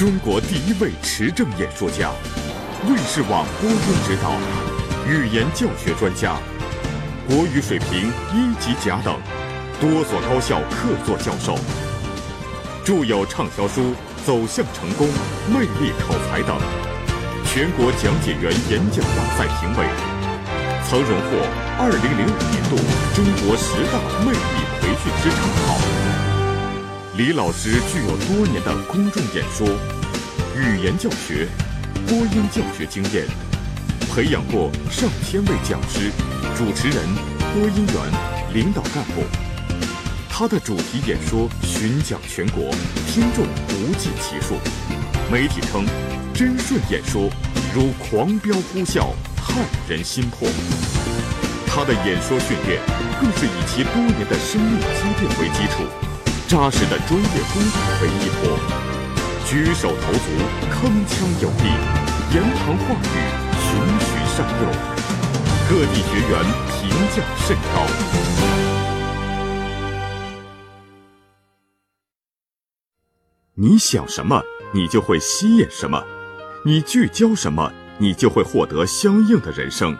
中国第一位持证演说家，卫视网播音指导，语言教学专家，国语水平一级甲等，多所高校客座教授，著有畅销书《走向成功》《魅力口才》等，全国讲解员演讲大赛评委，曾荣获2005年度中国十大魅力培训师称号。李老师具有多年的公众演说、语言教学、播音教学经验，培养过上千位讲师、主持人、播音员、领导干部。他的主题演说巡讲全国，听众不计其数。媒体称，真顺演说如狂飙呼啸，撼人心魄。他的演说训练更是以其多年的生命积淀为基础。扎实的专业功底为依托，举手投足铿锵有力，言谈话语循循善诱，各地学员评价甚高。你想什么，你就会吸引什么；你聚焦什么，你就会获得相应的人生。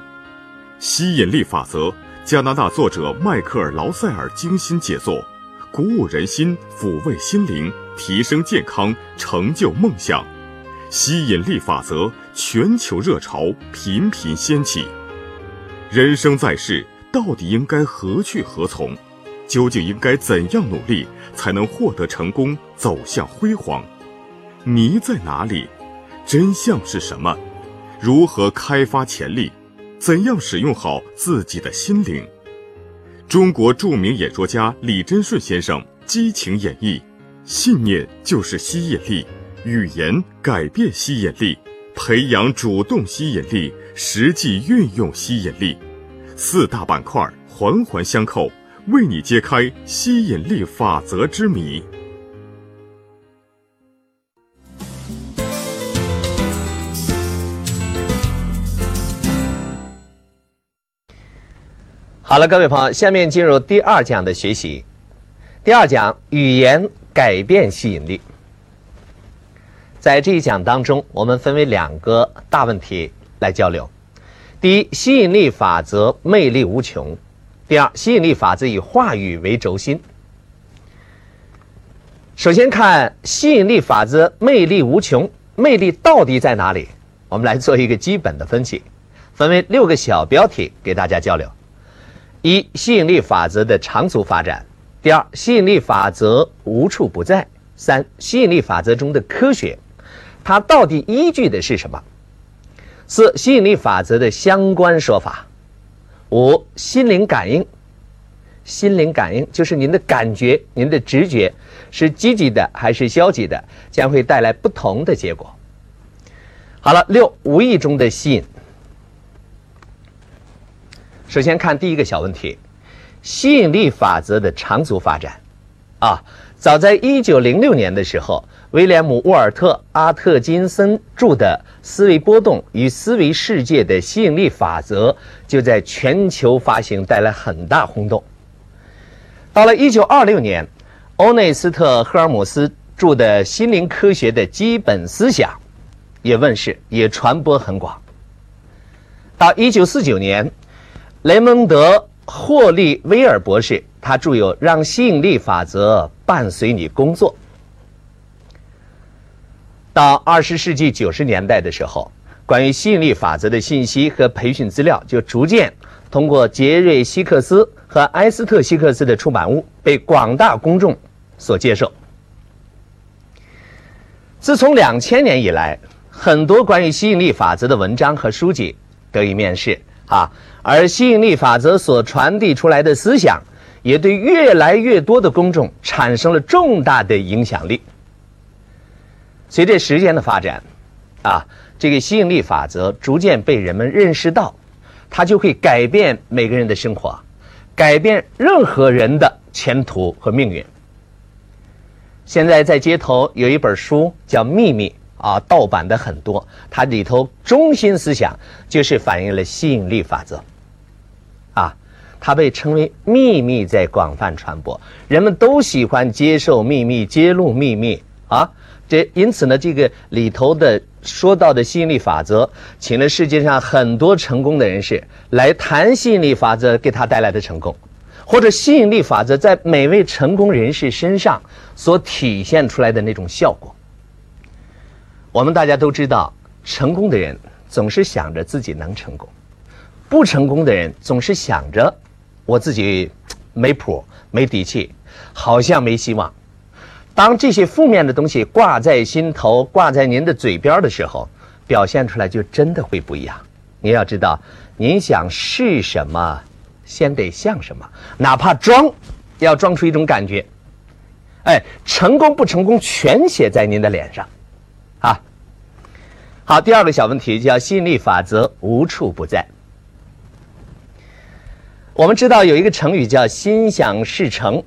吸引力法则，加拿大作者迈克尔·劳塞尔精心杰作。鼓舞人心，抚慰心灵，提升健康，成就梦想。吸引力法则全球热潮频频掀起。人生在世，到底应该何去何从？究竟应该怎样努力才能获得成功，走向辉煌？迷在哪里？真相是什么？如何开发潜力？怎样使用好自己的心灵？中国著名演说家李真顺先生激情演绎：“信念就是吸引力，语言改变吸引力，培养主动吸引力，实际运用吸引力，四大板块环环相扣，为你揭开吸引力法则之谜。”好了，各位朋友，下面进入第二讲的学习。第二讲语言改变吸引力。在这一讲当中，我们分为两个大问题来交流：第一，吸引力法则魅力无穷；第二，吸引力法则以话语为轴心。首先看吸引力法则魅力无穷，魅力到底在哪里？我们来做一个基本的分析，分为六个小标题给大家交流。一、吸引力法则的长足发展；第二，吸引力法则无处不在；三、吸引力法则中的科学，它到底依据的是什么？四、吸引力法则的相关说法；五、心灵感应。心灵感应就是您的感觉、您的直觉是积极的还是消极的，将会带来不同的结果。好了，六、无意中的吸引。首先看第一个小问题，吸引力法则的长足发展。啊，早在一九零六年的时候，威廉姆·沃尔特·阿特金森著的《思维波动与思维世界的吸引力法则》就在全球发行，带来很大轰动。到了一九二六年，欧内斯特·赫尔姆斯著的《心灵科学的基本思想》也问世，也传播很广。到一九四九年。雷蒙德·霍利威尔博士，他著有《让吸引力法则伴随你工作》。到二十世纪九十年代的时候，关于吸引力法则的信息和培训资料就逐渐通过杰瑞·希克斯和埃斯特·希克斯的出版物被广大公众所接受。自从两千年以来，很多关于吸引力法则的文章和书籍得以面世。啊，而吸引力法则所传递出来的思想，也对越来越多的公众产生了重大的影响力。随着时间的发展，啊，这个吸引力法则逐渐被人们认识到，它就会改变每个人的生活，改变任何人的前途和命运。现在在街头有一本书叫《秘密》。啊，盗版的很多，它里头中心思想就是反映了吸引力法则。啊，它被称为秘密在广泛传播，人们都喜欢接受秘密、揭露秘密啊，这因此呢，这个里头的说到的吸引力法则，请了世界上很多成功的人士来谈吸引力法则给他带来的成功，或者吸引力法则在每位成功人士身上所体现出来的那种效果。我们大家都知道，成功的人总是想着自己能成功，不成功的人总是想着我自己没谱、没底气，好像没希望。当这些负面的东西挂在心头、挂在您的嘴边的时候，表现出来就真的会不一样。您要知道，您想是什么，先得像什么，哪怕装，要装出一种感觉。哎，成功不成功，全写在您的脸上，好，第二个小问题叫吸引力法则无处不在。我们知道有一个成语叫“心想事成”。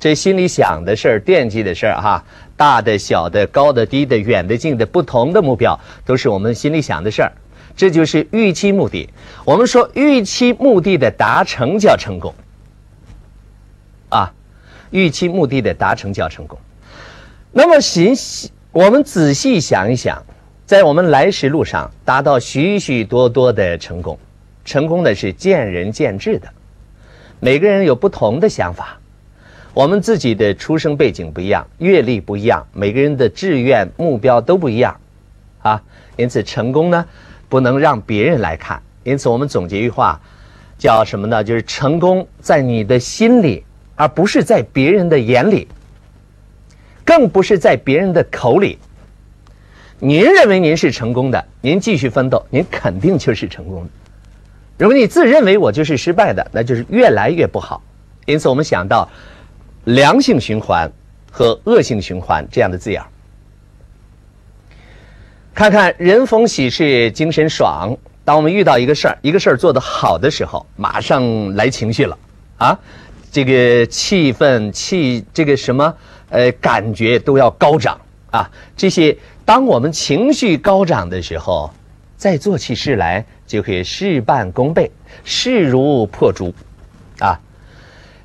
这心里想的事儿、惦记的事儿，哈，大的、小的、高的、低的、远的、近的，不同的目标，都是我们心里想的事儿。这就是预期目的。我们说预期目的的达成叫成功，啊，预期目的的达成叫成功。那么，细我们仔细想一想，在我们来时路上达到许许多多的成功，成功的是见仁见智的，每个人有不同的想法。我们自己的出生背景不一样，阅历不一样，每个人的志愿目标都不一样，啊，因此成功呢，不能让别人来看。因此我们总结一句话，叫什么呢？就是成功在你的心里，而不是在别人的眼里，更不是在别人的口里。您认为您是成功的，您继续奋斗，您肯定就是成功的。如果你自认为我就是失败的，那就是越来越不好。因此我们想到。良性循环和恶性循环这样的字眼看看人逢喜事精神爽。当我们遇到一个事儿，一个事儿做得好的时候，马上来情绪了啊！这个气氛、气这个什么呃感觉都要高涨啊！这些当我们情绪高涨的时候，再做起事来就可以事半功倍，势如破竹啊！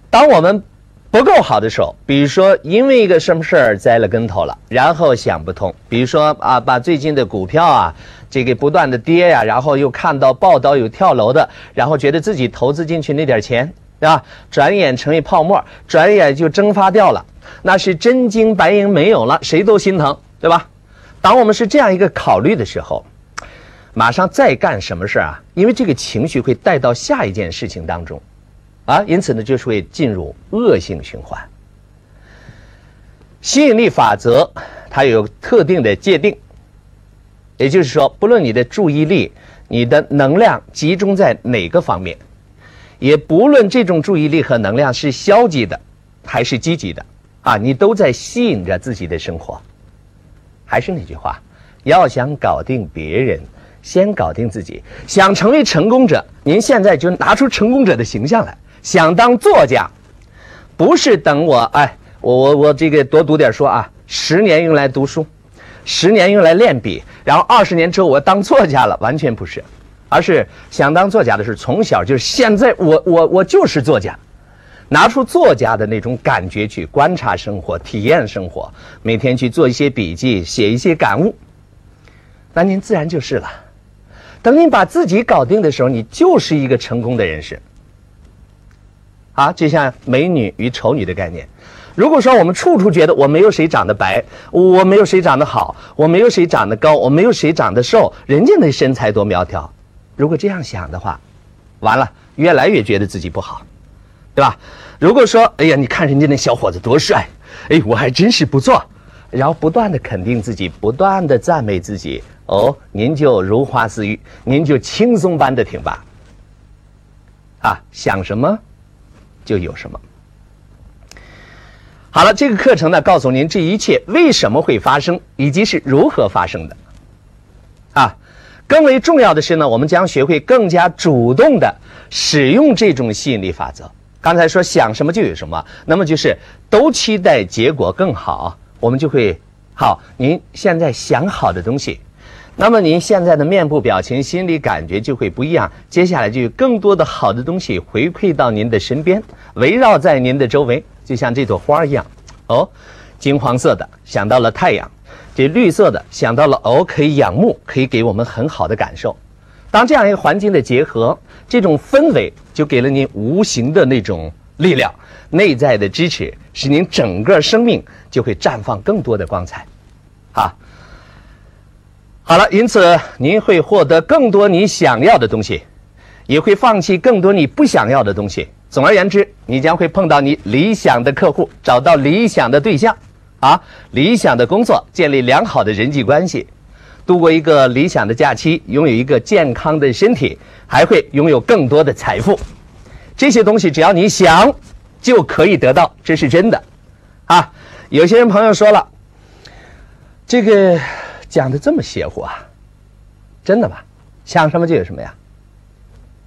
当我们不够好的时候，比如说因为一个什么事儿栽了跟头了，然后想不通，比如说啊，把最近的股票啊，这个不断的跌呀，然后又看到报道有跳楼的，然后觉得自己投资进去那点钱，对吧？转眼成为泡沫，转眼就蒸发掉了，那是真金白银没有了，谁都心疼，对吧？当我们是这样一个考虑的时候，马上再干什么事儿啊？因为这个情绪会带到下一件事情当中。啊，因此呢，就是会进入恶性循环。吸引力法则它有特定的界定，也就是说，不论你的注意力、你的能量集中在哪个方面，也不论这种注意力和能量是消极的还是积极的，啊，你都在吸引着自己的生活。还是那句话，要想搞定别人，先搞定自己。想成为成功者，您现在就拿出成功者的形象来。想当作家，不是等我哎，我我我这个多读点书啊，十年用来读书，十年用来练笔，然后二十年之后我当作家了，完全不是，而是想当作家的是从小就是现在我我我就是作家，拿出作家的那种感觉去观察生活、体验生活，每天去做一些笔记、写一些感悟，那您自然就是了。等您把自己搞定的时候，你就是一个成功的人士。啊，就像美女与丑女的概念。如果说我们处处觉得我没有谁长得白，我没有谁长得好，我没有谁长得高，我没有谁长得瘦，人家那身材多苗条。如果这样想的话，完了，越来越觉得自己不好，对吧？如果说，哎呀，你看人家那小伙子多帅，哎，我还真是不错，然后不断的肯定自己，不断的赞美自己，哦，您就如花似玉，您就轻松般的挺拔。啊，想什么？就有什么。好了，这个课程呢，告诉您这一切为什么会发生，以及是如何发生的。啊，更为重要的是呢，我们将学会更加主动的使用这种吸引力法则。刚才说想什么就有什么，那么就是都期待结果更好，我们就会好。您现在想好的东西。那么您现在的面部表情、心理感觉就会不一样，接下来就有更多的好的东西回馈到您的身边，围绕在您的周围，就像这朵花一样，哦，金黄色的，想到了太阳；这绿色的想到了哦，可以仰慕，可以给我们很好的感受。当这样一个环境的结合，这种氛围就给了您无形的那种力量，内在的支持，使您整个生命就会绽放更多的光彩。啊，好了，因此您会获得更多你想要的东西，也会放弃更多你不想要的东西。总而言之，你将会碰到你理想的客户，找到理想的对象，啊，理想的工作，建立良好的人际关系，度过一个理想的假期，拥有一个健康的身体，还会拥有更多的财富。这些东西只要你想，就可以得到，这是真的。啊，有些人朋友说了，这个讲的这么邪乎啊，真的吗？想什么就有什么呀？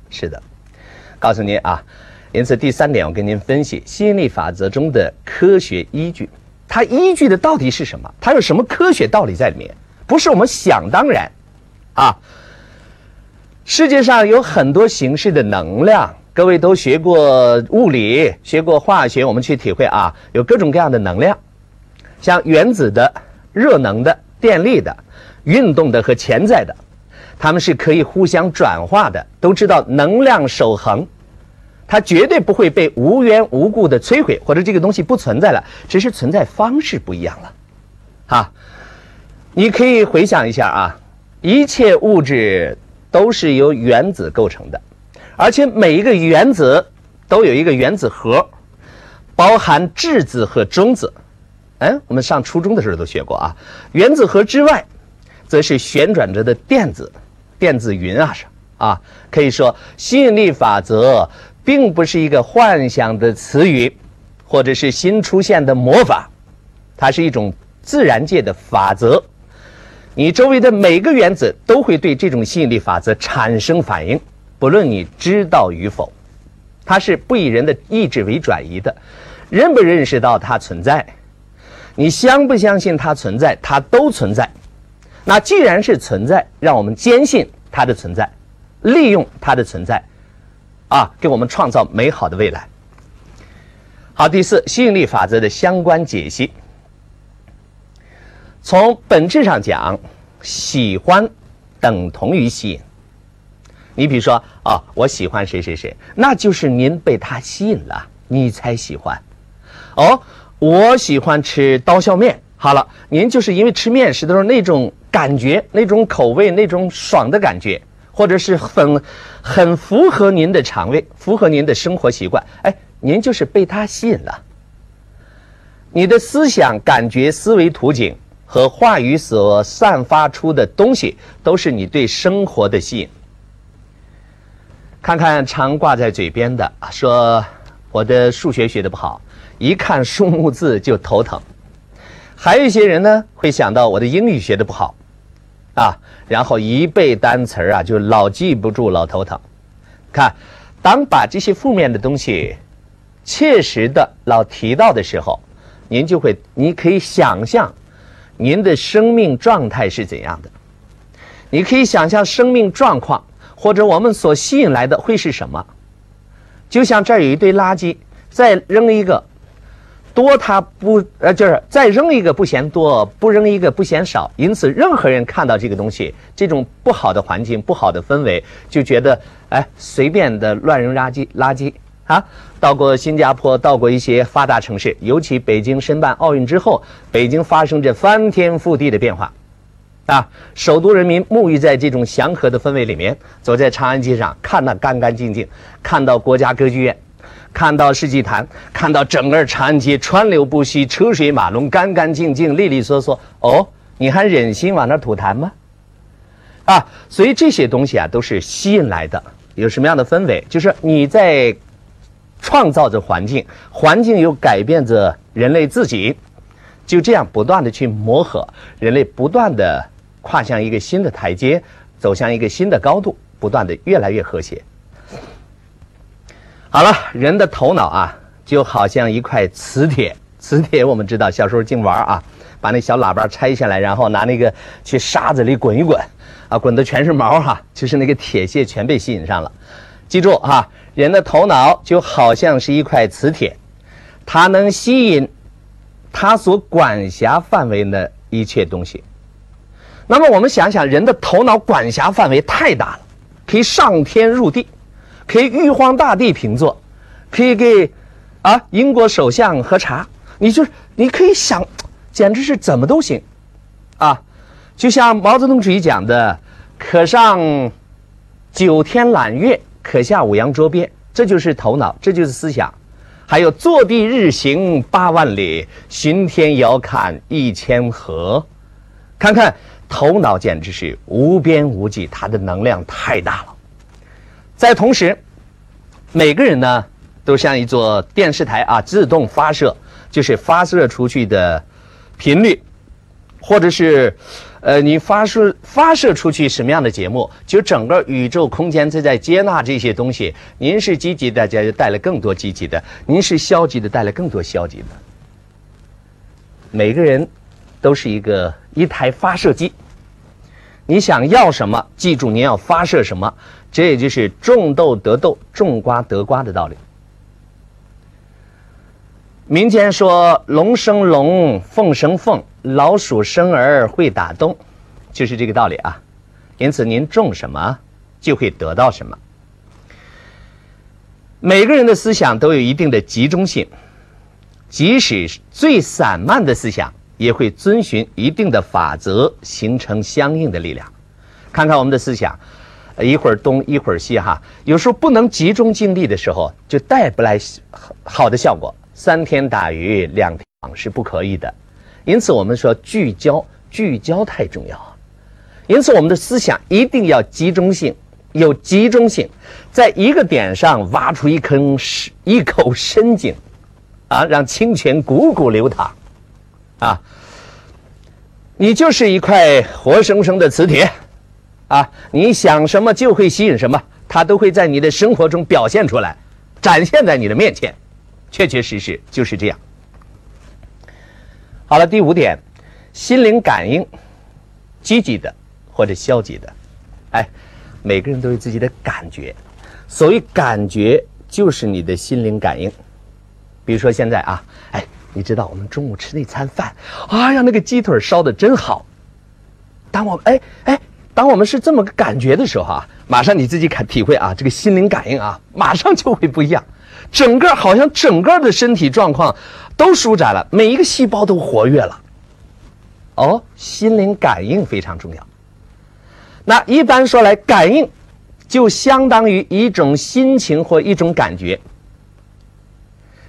是的，告诉您啊。因此，第三点，我跟您分析吸引力法则中的科学依据。它依据的到底是什么？它有什么科学道理在里面？不是我们想当然，啊！世界上有很多形式的能量，各位都学过物理、学过化学，我们去体会啊，有各种各样的能量，像原子的、热能的、电力的、运动的和潜在的，它们是可以互相转化的。都知道能量守恒。它绝对不会被无缘无故的摧毁，或者这个东西不存在了，只是存在方式不一样了。啊，你可以回想一下啊，一切物质都是由原子构成的，而且每一个原子都有一个原子核，包含质子和中子。哎，我们上初中的时候都学过啊。原子核之外，则是旋转着的电子、电子云啊，是啊，可以说吸引力法则。并不是一个幻想的词语，或者是新出现的魔法，它是一种自然界的法则。你周围的每个原子都会对这种吸引力法则产生反应，不论你知道与否。它是不以人的意志为转移的，认不认识到它存在，你相不相信它存在，它都存在。那既然是存在，让我们坚信它的存在，利用它的存在。啊，给我们创造美好的未来。好，第四，吸引力法则的相关解析。从本质上讲，喜欢等同于吸引。你比如说，啊，我喜欢谁谁谁，那就是您被他吸引了，你才喜欢。哦，我喜欢吃刀削面，好了，您就是因为吃面食的时候那种感觉、那种口味、那种爽的感觉。或者是很很符合您的肠胃，符合您的生活习惯，哎，您就是被他吸引了。你的思想、感觉、思维图景和话语所散发出的东西，都是你对生活的吸引。看看常挂在嘴边的，说我的数学学的不好，一看数目字就头疼。还有一些人呢，会想到我的英语学的不好。啊，然后一背单词啊，就老记不住，老头疼。看，当把这些负面的东西切实的老提到的时候，您就会，你可以想象您的生命状态是怎样的。你可以想象生命状况，或者我们所吸引来的会是什么。就像这儿有一堆垃圾，再扔一个。多它不呃，就是再扔一个不嫌多，不扔一个不嫌少。因此，任何人看到这个东西，这种不好的环境、不好的氛围，就觉得哎，随便的乱扔垃圾，垃圾啊！到过新加坡，到过一些发达城市，尤其北京申办奥运之后，北京发生着翻天覆地的变化，啊！首都人民沐浴在这种祥和的氛围里面，走在长安街上，看那干干净净，看到国家歌剧院。看到世纪坛，看到整个长安街川流不息，车水马龙，干干净净，利利索索。哦，你还忍心往那吐痰吗？啊，所以这些东西啊，都是吸引来的。有什么样的氛围？就是你在创造着环境，环境又改变着人类自己，就这样不断的去磨合，人类不断的跨向一个新的台阶，走向一个新的高度，不断的越来越和谐。好了，人的头脑啊，就好像一块磁铁。磁铁我们知道，小时候净玩啊，把那小喇叭拆下来，然后拿那个去沙子里滚一滚，啊，滚的全是毛哈，就是那个铁屑全被吸引上了。记住哈，人的头脑就好像是一块磁铁，它能吸引它所管辖范围的一切东西。那么我们想想，人的头脑管辖范围太大了，可以上天入地，可以玉皇大帝平坐，可以给啊英国首相喝茶，你就你可以想，简直是怎么都行啊！就像毛泽东主席讲的，可上九天揽月，可下五洋捉鳖，这就是头脑，这就是思想。还有坐地日行八万里，巡天遥看一千河，看看。头脑简直是无边无际，它的能量太大了。在同时，每个人呢都像一座电视台啊，自动发射，就是发射出去的频率，或者是呃，你发射发射出去什么样的节目，就整个宇宙空间在在接纳这些东西。您是积极的，家就带来更多积极的；您是消极的，带来更多消极的。每个人都是一个。一台发射机，你想要什么？记住，你要发射什么？这也就是种豆得豆，种瓜得瓜的道理。民间说“龙生龙，凤生凤，老鼠生儿会打洞”，就是这个道理啊。因此，您种什么，就会得到什么。每个人的思想都有一定的集中性，即使最散漫的思想。也会遵循一定的法则，形成相应的力量。看看我们的思想，一会儿东一会儿西，哈，有时候不能集中精力的时候，就带不来好的效果。三天打鱼两天网是不可以的。因此，我们说聚焦，聚焦太重要。因此，我们的思想一定要集中性，有集中性，在一个点上挖出一坑深一口深井，啊，让清泉汩汩流淌。啊，你就是一块活生生的磁铁，啊，你想什么就会吸引什么，它都会在你的生活中表现出来，展现在你的面前，确确实实就是这样。好了，第五点，心灵感应，积极的或者消极的，哎，每个人都有自己的感觉，所谓感觉就是你的心灵感应，比如说现在啊，哎。你知道我们中午吃那餐饭，哎呀，那个鸡腿烧的真好。当我哎哎，当我们是这么个感觉的时候啊，马上你自己看体会啊，这个心灵感应啊，马上就会不一样。整个好像整个的身体状况都舒展了，每一个细胞都活跃了。哦，心灵感应非常重要。那一般说来，感应就相当于一种心情或一种感觉。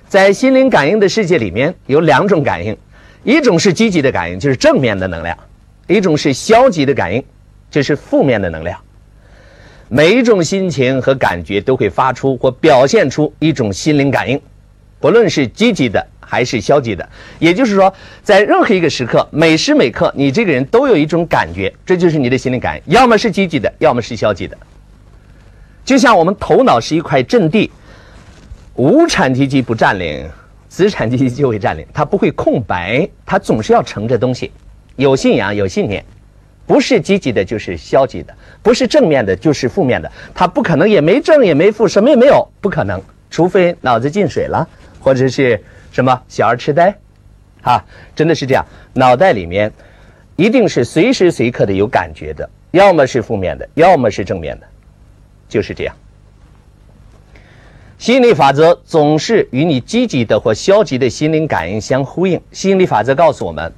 在心灵感应的世界里面有两种感应，一种是积极的感应，就是正面的能量；一种是消极的感应，就是负面的能量。每一种心情和感觉都会发出或表现出一种心灵感应，不论是积极的还是消极的。也就是说，在任何一个时刻，每时每刻，你这个人都有一种感觉，这就是你的心灵感应，要么是积极的，要么是消极的。就像我们头脑是一块阵地。无产阶级不占领，资产阶级就会占领。它不会空白，它总是要盛着东西。有信仰，有信念，不是积极的，就是消极的；不是正面的，就是负面的。他不可能也没正也没负，什么也没有，不可能。除非脑子进水了，或者是什么小儿痴呆，哈，真的是这样。脑袋里面一定是随时随刻的有感觉的，要么是负面的，要么是正面的，就是这样。吸引力法则总是与你积极的或消极的心灵感应相呼应。吸引力法则告诉我们，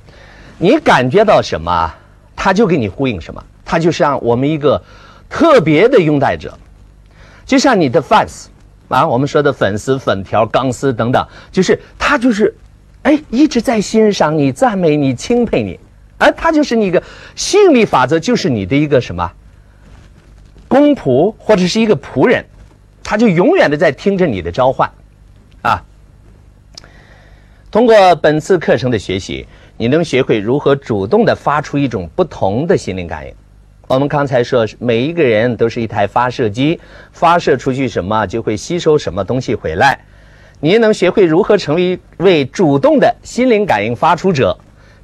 你感觉到什么，他就给你呼应什么。他就像我们一个特别的拥戴者，就像你的 fans 啊，我们说的粉丝、粉条、钢丝等等，就是他就是，哎，一直在欣赏你、赞美你、钦佩你，而他就是你一个吸引力法则，就是你的一个什么公仆或者是一个仆人。他就永远的在听着你的召唤，啊！通过本次课程的学习，你能学会如何主动的发出一种不同的心灵感应。我们刚才说，每一个人都是一台发射机，发射出去什么就会吸收什么东西回来。你能学会如何成为一位主动的心灵感应发出者，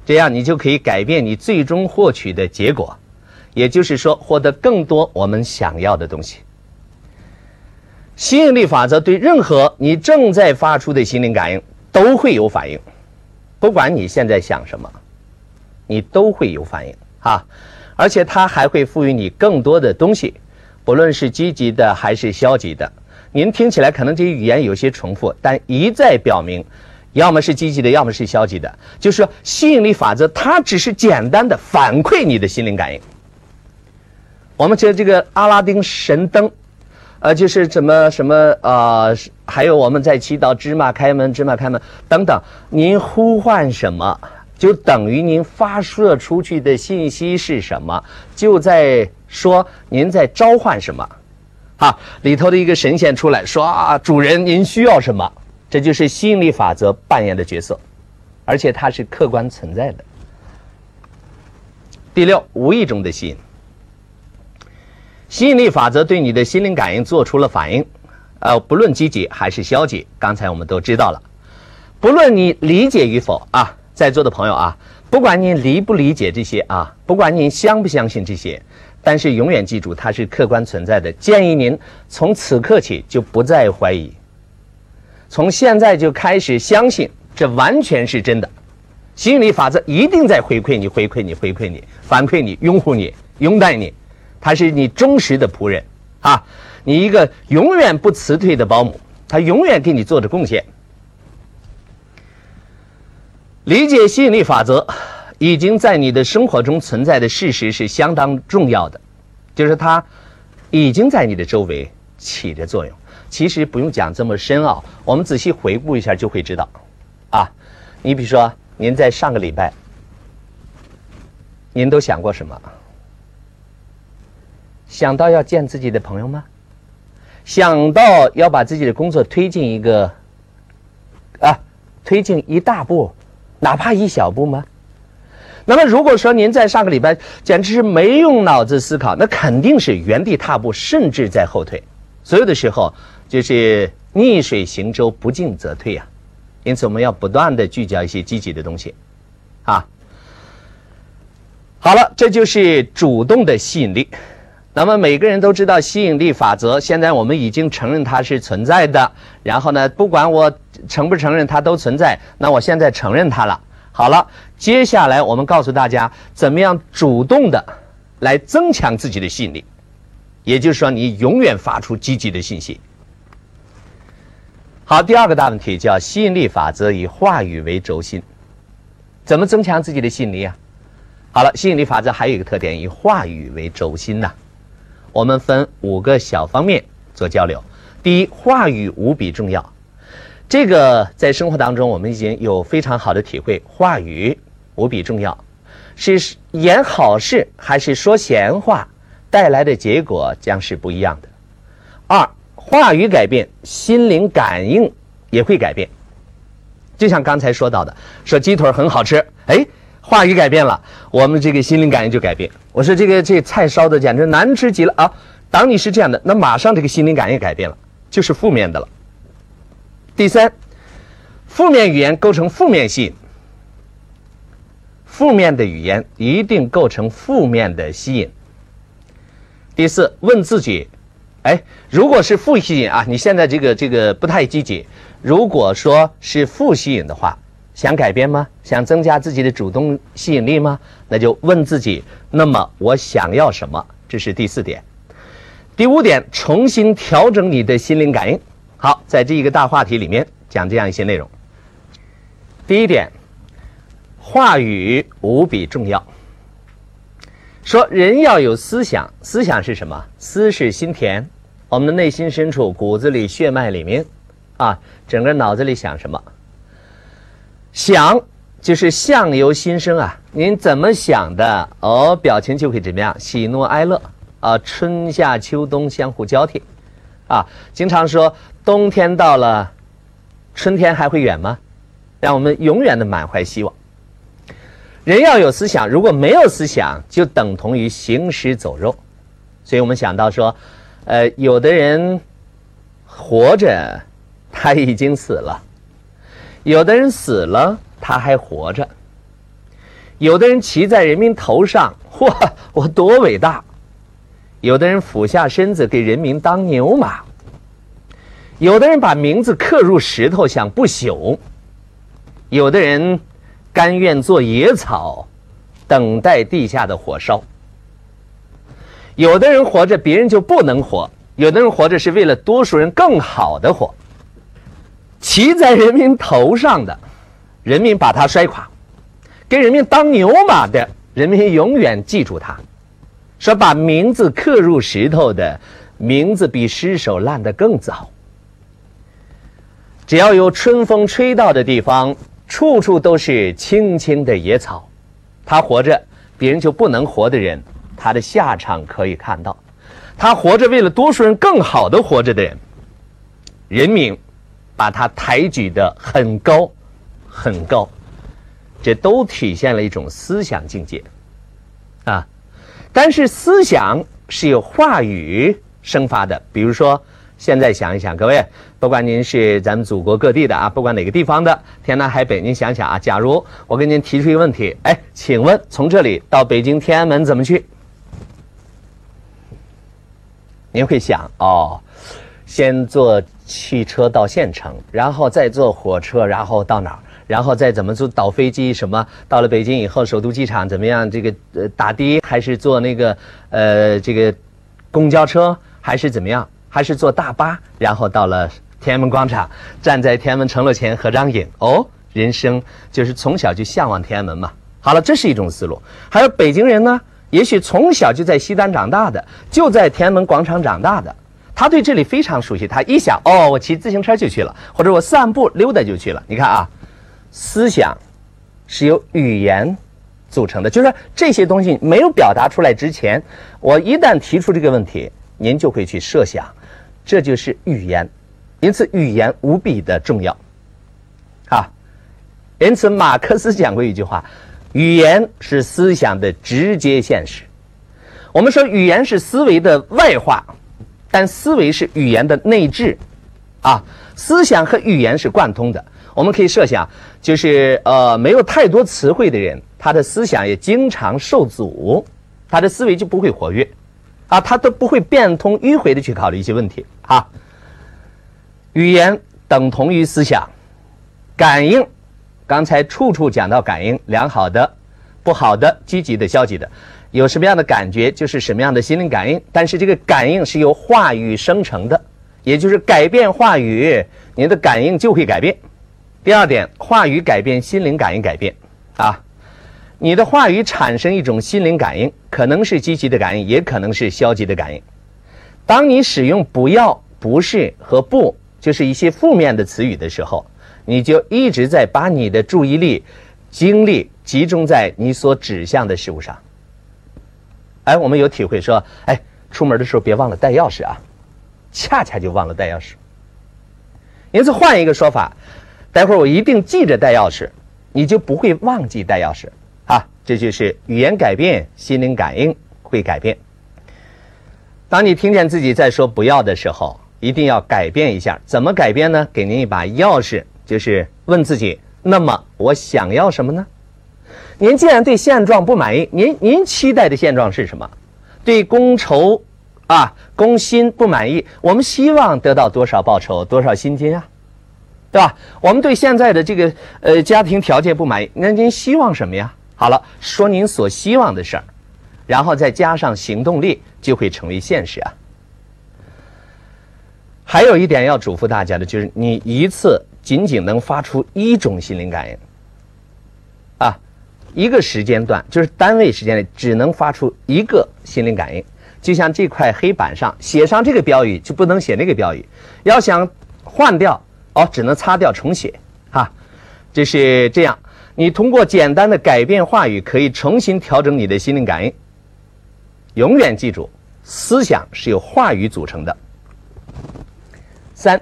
这样你就可以改变你最终获取的结果，也就是说，获得更多我们想要的东西。吸引力法则对任何你正在发出的心灵感应都会有反应，不管你现在想什么，你都会有反应啊，而且它还会赋予你更多的东西，不论是积极的还是消极的。您听起来可能这些语言有些重复，但一再表明，要么是积极的，要么是消极的。就是说，吸引力法则它只是简单的反馈你的心灵感应。我们觉得这个阿拉丁神灯，呃，就是什么什么呃，还有我们在祈祷芝麻开门，芝麻开门等等。您呼唤什么，就等于您发射出去的信息是什么，就在说您在召唤什么。啊，里头的一个神仙出来说啊，主人您需要什么？这就是吸引力法则扮演的角色，而且它是客观存在的。第六，无意中的吸引，吸引力法则对你的心灵感应做出了反应，呃，不论积极还是消极，刚才我们都知道了。不论你理解与否啊，在座的朋友啊，不管你理不理解这些啊，不管你相不相信这些。但是永远记住，它是客观存在的。建议您从此刻起就不再怀疑，从现在就开始相信，这完全是真的。吸引力法则一定在回馈你，回馈你，回馈你，反馈你，拥护你，拥戴你。他是你忠实的仆人啊！你一个永远不辞退的保姆，他永远给你做着贡献。理解吸引力法则。已经在你的生活中存在的事实是相当重要的，就是它已经在你的周围起着作用。其实不用讲这么深奥，我们仔细回顾一下就会知道。啊，你比如说，您在上个礼拜，您都想过什么？想到要见自己的朋友吗？想到要把自己的工作推进一个啊，推进一大步，哪怕一小步吗？那么，如果说您在上个礼拜简直是没用脑子思考，那肯定是原地踏步，甚至在后退。所有的时候就是逆水行舟，不进则退呀。因此，我们要不断的聚焦一些积极的东西，啊。好了，这就是主动的吸引力。那么，每个人都知道吸引力法则，现在我们已经承认它是存在的。然后呢，不管我承不承认它都存在，那我现在承认它了。好了，接下来我们告诉大家怎么样主动的来增强自己的吸引力，也就是说，你永远发出积极的信息。好，第二个大问题叫吸引力法则以话语为轴心，怎么增强自己的吸引力啊？好了，吸引力法则还有一个特点，以话语为轴心呐。我们分五个小方面做交流。第一，话语无比重要。这个在生活当中，我们已经有非常好的体会。话语无比重要，是言好事还是说闲话，带来的结果将是不一样的。二，话语改变，心灵感应也会改变。就像刚才说到的，说鸡腿很好吃，哎，话语改变了，我们这个心灵感应就改变。我说这个这菜烧的简直难吃极了啊！当你是这样的，那马上这个心灵感应改变了，就是负面的了。第三，负面语言构成负面吸引，负面的语言一定构成负面的吸引。第四，问自己，哎，如果是负吸引啊，你现在这个这个不太积极。如果说是负吸引的话，想改变吗？想增加自己的主动吸引力吗？那就问自己，那么我想要什么？这是第四点。第五点，重新调整你的心灵感应。好，在这一个大话题里面讲这样一些内容。第一点，话语无比重要。说人要有思想，思想是什么？思是心田，我们的内心深处、骨子里、血脉里面，啊，整个脑子里想什么？想就是相由心生啊，您怎么想的，哦，表情就会怎么样，喜怒哀乐啊，春夏秋冬相互交替，啊，经常说。冬天到了，春天还会远吗？让我们永远的满怀希望。人要有思想，如果没有思想，就等同于行尸走肉。所以我们想到说，呃，有的人活着，他已经死了；有的人死了，他还活着；有的人骑在人民头上，嚯，我多伟大；有的人俯下身子给人民当牛马。有的人把名字刻入石头想不朽，有的人甘愿做野草，等待地下的火烧。有的人活着，别人就不能活；有的人活着是为了多数人更好的活。骑在人民头上的，人民把他摔垮；给人民当牛马的，人民永远记住他。说把名字刻入石头的，名字比尸首烂得更早。只要有春风吹到的地方，处处都是青青的野草。他活着，别人就不能活的人，他的下场可以看到。他活着，为了多数人更好的活着的人，人民把它抬举的很高，很高。这都体现了一种思想境界，啊。但是思想是由话语生发的，比如说，现在想一想，各位，不管您是咱们祖国各地的啊，不管哪个地方的，天南海北，您想想啊，假如我给您提出一个问题，哎，请问从这里到北京天安门怎么去？您会想哦，先坐汽车到县城，然后再坐火车，然后到哪儿？然后再怎么坐倒飞机什么？到了北京以后，首都机场怎么样？这个呃打的还是坐那个呃这个公交车还是怎么样？还是坐大巴？然后到了天安门广场，站在天安门城楼前合张影。哦，人生就是从小就向往天安门嘛。好了，这是一种思路。还有北京人呢，也许从小就在西单长大的，就在天安门广场长大的，他对这里非常熟悉。他一想，哦，我骑自行车就去了，或者我散步溜达就去了。你看啊。思想是由语言组成的，就是说这些东西没有表达出来之前，我一旦提出这个问题，您就会去设想，这就是语言。因此，语言无比的重要啊。因此，马克思讲过一句话：语言是思想的直接现实。我们说语言是思维的外化，但思维是语言的内置啊。思想和语言是贯通的。我们可以设想，就是呃，没有太多词汇的人，他的思想也经常受阻，他的思维就不会活跃，啊，他都不会变通迂回的去考虑一些问题啊。语言等同于思想，感应，刚才处处讲到感应，良好的、不好的、积极的、消极的，有什么样的感觉就是什么样的心灵感应，但是这个感应是由话语生成的，也就是改变话语，您的感应就会改变。第二点，话语改变心灵感应，改变啊，你的话语产生一种心灵感应，可能是积极的感应，也可能是消极的感应。当你使用“不要”“不是”和“不”，就是一些负面的词语的时候，你就一直在把你的注意力、精力集中在你所指向的事物上。哎，我们有体会说，哎，出门的时候别忘了带钥匙啊，恰恰就忘了带钥匙。因此，换一个说法。待会儿我一定记着带钥匙，你就不会忘记带钥匙啊！这就是语言改变，心灵感应会改变。当你听见自己在说“不要”的时候，一定要改变一下。怎么改变呢？给您一把钥匙，就是问自己：那么我想要什么呢？您既然对现状不满意，您您期待的现状是什么？对工酬啊工薪不满意，我们希望得到多少报酬、多少薪金啊？对吧？我们对现在的这个呃家庭条件不满意，那您希望什么呀？好了，说您所希望的事儿，然后再加上行动力，就会成为现实啊。还有一点要嘱咐大家的就是，你一次仅仅能发出一种心灵感应，啊，一个时间段就是单位时间内只能发出一个心灵感应，就像这块黑板上写上这个标语，就不能写那个标语，要想换掉。哦，只能擦掉重写，哈，就是这样。你通过简单的改变话语，可以重新调整你的心灵感应。永远记住，思想是由话语组成的。三，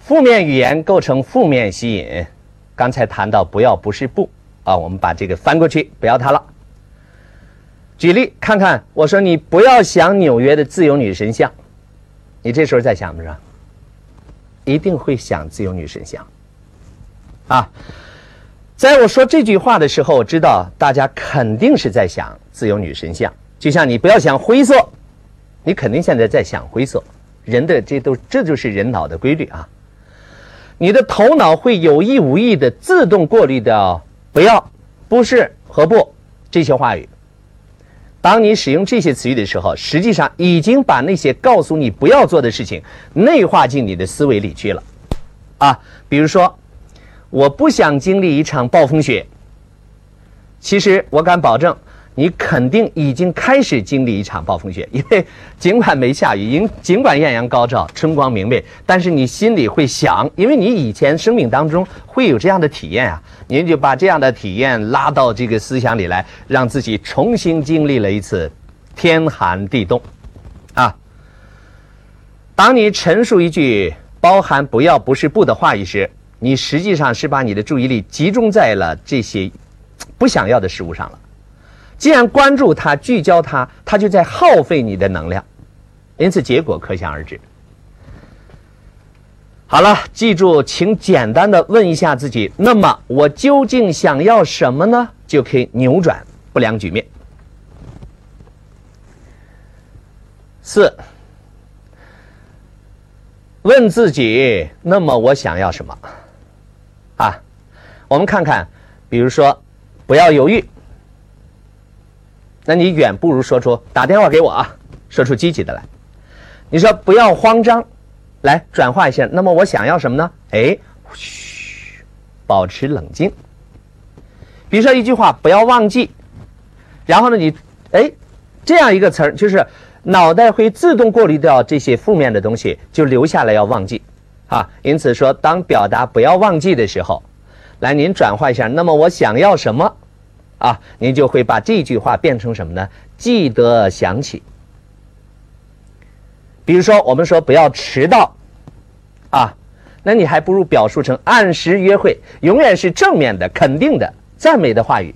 负面语言构成负面吸引。刚才谈到不要不是不啊，我们把这个翻过去，不要它了。举例看看，我说你不要想纽约的自由女神像，你这时候在想什么？一定会想自由女神像，啊，在我说这句话的时候，我知道大家肯定是在想自由女神像。就像你不要想灰色，你肯定现在在想灰色。人的这都这就是人脑的规律啊。你的头脑会有意无意的自动过滤掉不要、不是和不，这些话语。当你使用这些词语的时候，实际上已经把那些告诉你不要做的事情内化进你的思维里去了。啊，比如说，我不想经历一场暴风雪。其实我敢保证。你肯定已经开始经历一场暴风雪，因为尽管没下雨，尽尽管艳阳高照、春光明媚，但是你心里会想，因为你以前生命当中会有这样的体验啊，您就把这样的体验拉到这个思想里来，让自己重新经历了一次天寒地冻，啊。当你陈述一句包含“不要”“不是”“不”的话语时，你实际上是把你的注意力集中在了这些不想要的事物上了。既然关注它、聚焦它，它就在耗费你的能量，因此结果可想而知。好了，记住，请简单的问一下自己：那么我究竟想要什么呢？就可以扭转不良局面。四，问自己：那么我想要什么？啊，我们看看，比如说，不要犹豫。那你远不如说出打电话给我啊，说出积极的来。你说不要慌张，来转化一下。那么我想要什么呢？哎，嘘，保持冷静。比如说一句话，不要忘记。然后呢，你哎，这样一个词儿，就是脑袋会自动过滤掉这些负面的东西，就留下来要忘记啊。因此说，当表达不要忘记的时候，来您转化一下。那么我想要什么？啊，您就会把这句话变成什么呢？记得想起。比如说，我们说不要迟到，啊，那你还不如表述成按时约会，永远是正面的、肯定的、赞美的话语，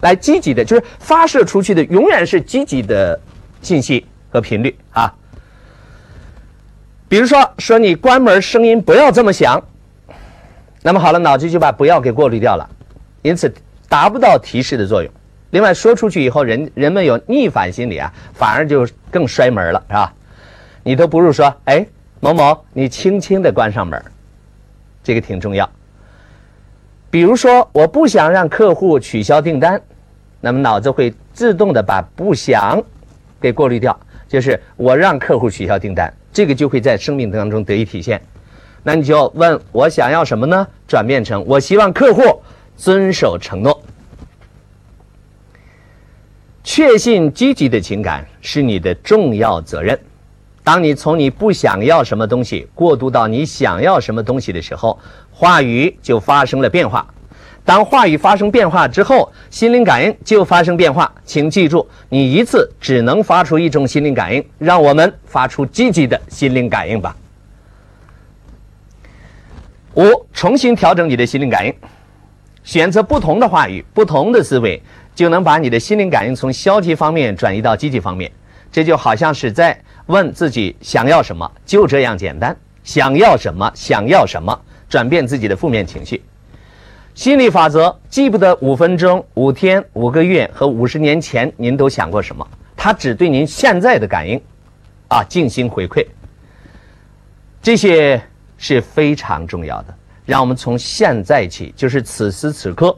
来积极的，就是发射出去的永远是积极的信息和频率啊。比如说，说你关门声音不要这么响，那么好了，脑子就把不要给过滤掉了，因此。达不到提示的作用。另外，说出去以后，人人们有逆反心理啊，反而就更摔门了，是吧？你都不如说，哎，某某，你轻轻的关上门，这个挺重要。比如说，我不想让客户取消订单，那么脑子会自动的把不想给过滤掉，就是我让客户取消订单，这个就会在生命当中得以体现。那你就问我想要什么呢？转变成我希望客户。遵守承诺，确信积极的情感是你的重要责任。当你从你不想要什么东西过渡到你想要什么东西的时候，话语就发生了变化。当话语发生变化之后，心灵感应就发生变化。请记住，你一次只能发出一种心灵感应。让我们发出积极的心灵感应吧。五，重新调整你的心灵感应。选择不同的话语，不同的思维，就能把你的心灵感应从消极方面转移到积极方面。这就好像是在问自己想要什么，就这样简单。想要什么？想要什么？转变自己的负面情绪。心理法则记不得五分钟、五天、五个月和五十年前您都想过什么，它只对您现在的感应，啊进行回馈。这些是非常重要的。让我们从现在起，就是此时此刻，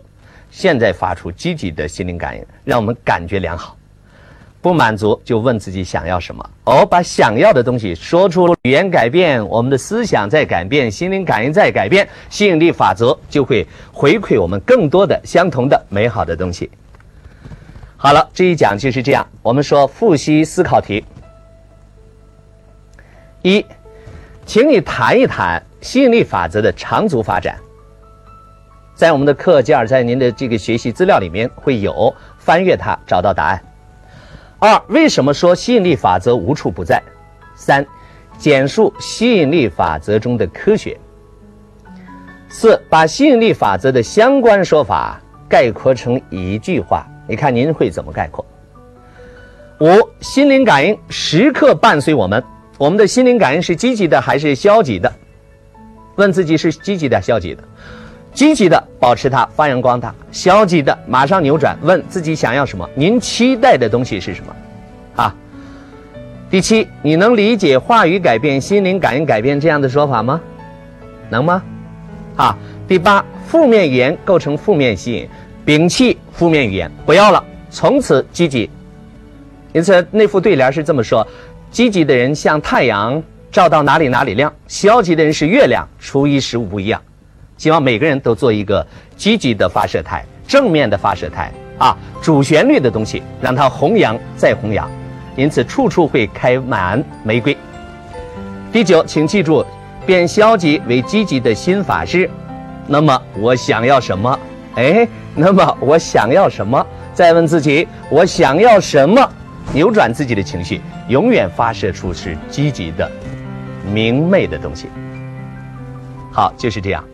现在发出积极的心灵感应，让我们感觉良好。不满足就问自己想要什么，哦，把想要的东西说出，语言改变，我们的思想在改变，心灵感应在改变，吸引力法则就会回馈我们更多的相同的美好的东西。好了，这一讲就是这样。我们说复习思考题，一，请你谈一谈。吸引力法则的长足发展，在我们的课件儿，在您的这个学习资料里面会有，翻阅它找到答案。二，为什么说吸引力法则无处不在？三，简述吸引力法则中的科学。四，把吸引力法则的相关说法概括成一句话，你看您会怎么概括？五，心灵感应时刻伴随我们，我们的心灵感应是积极的还是消极的？问自己是积极的、消极的，积极的保持它发扬光大，消极的马上扭转。问自己想要什么？您期待的东西是什么？啊，第七，你能理解话语改变、心灵感应改变这样的说法吗？能吗？啊，第八，负面语言构成负面吸引，摒弃负面语言，不要了，从此积极。因此那副对联是这么说：积极的人像太阳，照到哪里哪里亮；消极的人是月亮，初一十五不一样。希望每个人都做一个积极的发射台，正面的发射台啊，主旋律的东西让它弘扬再弘扬，因此处处会开满玫瑰。第九，请记住，变消极为积极的新法师。那么我想要什么？哎，那么我想要什么？再问自己，我想要什么？扭转自己的情绪，永远发射出是积极的、明媚的东西。好，就是这样。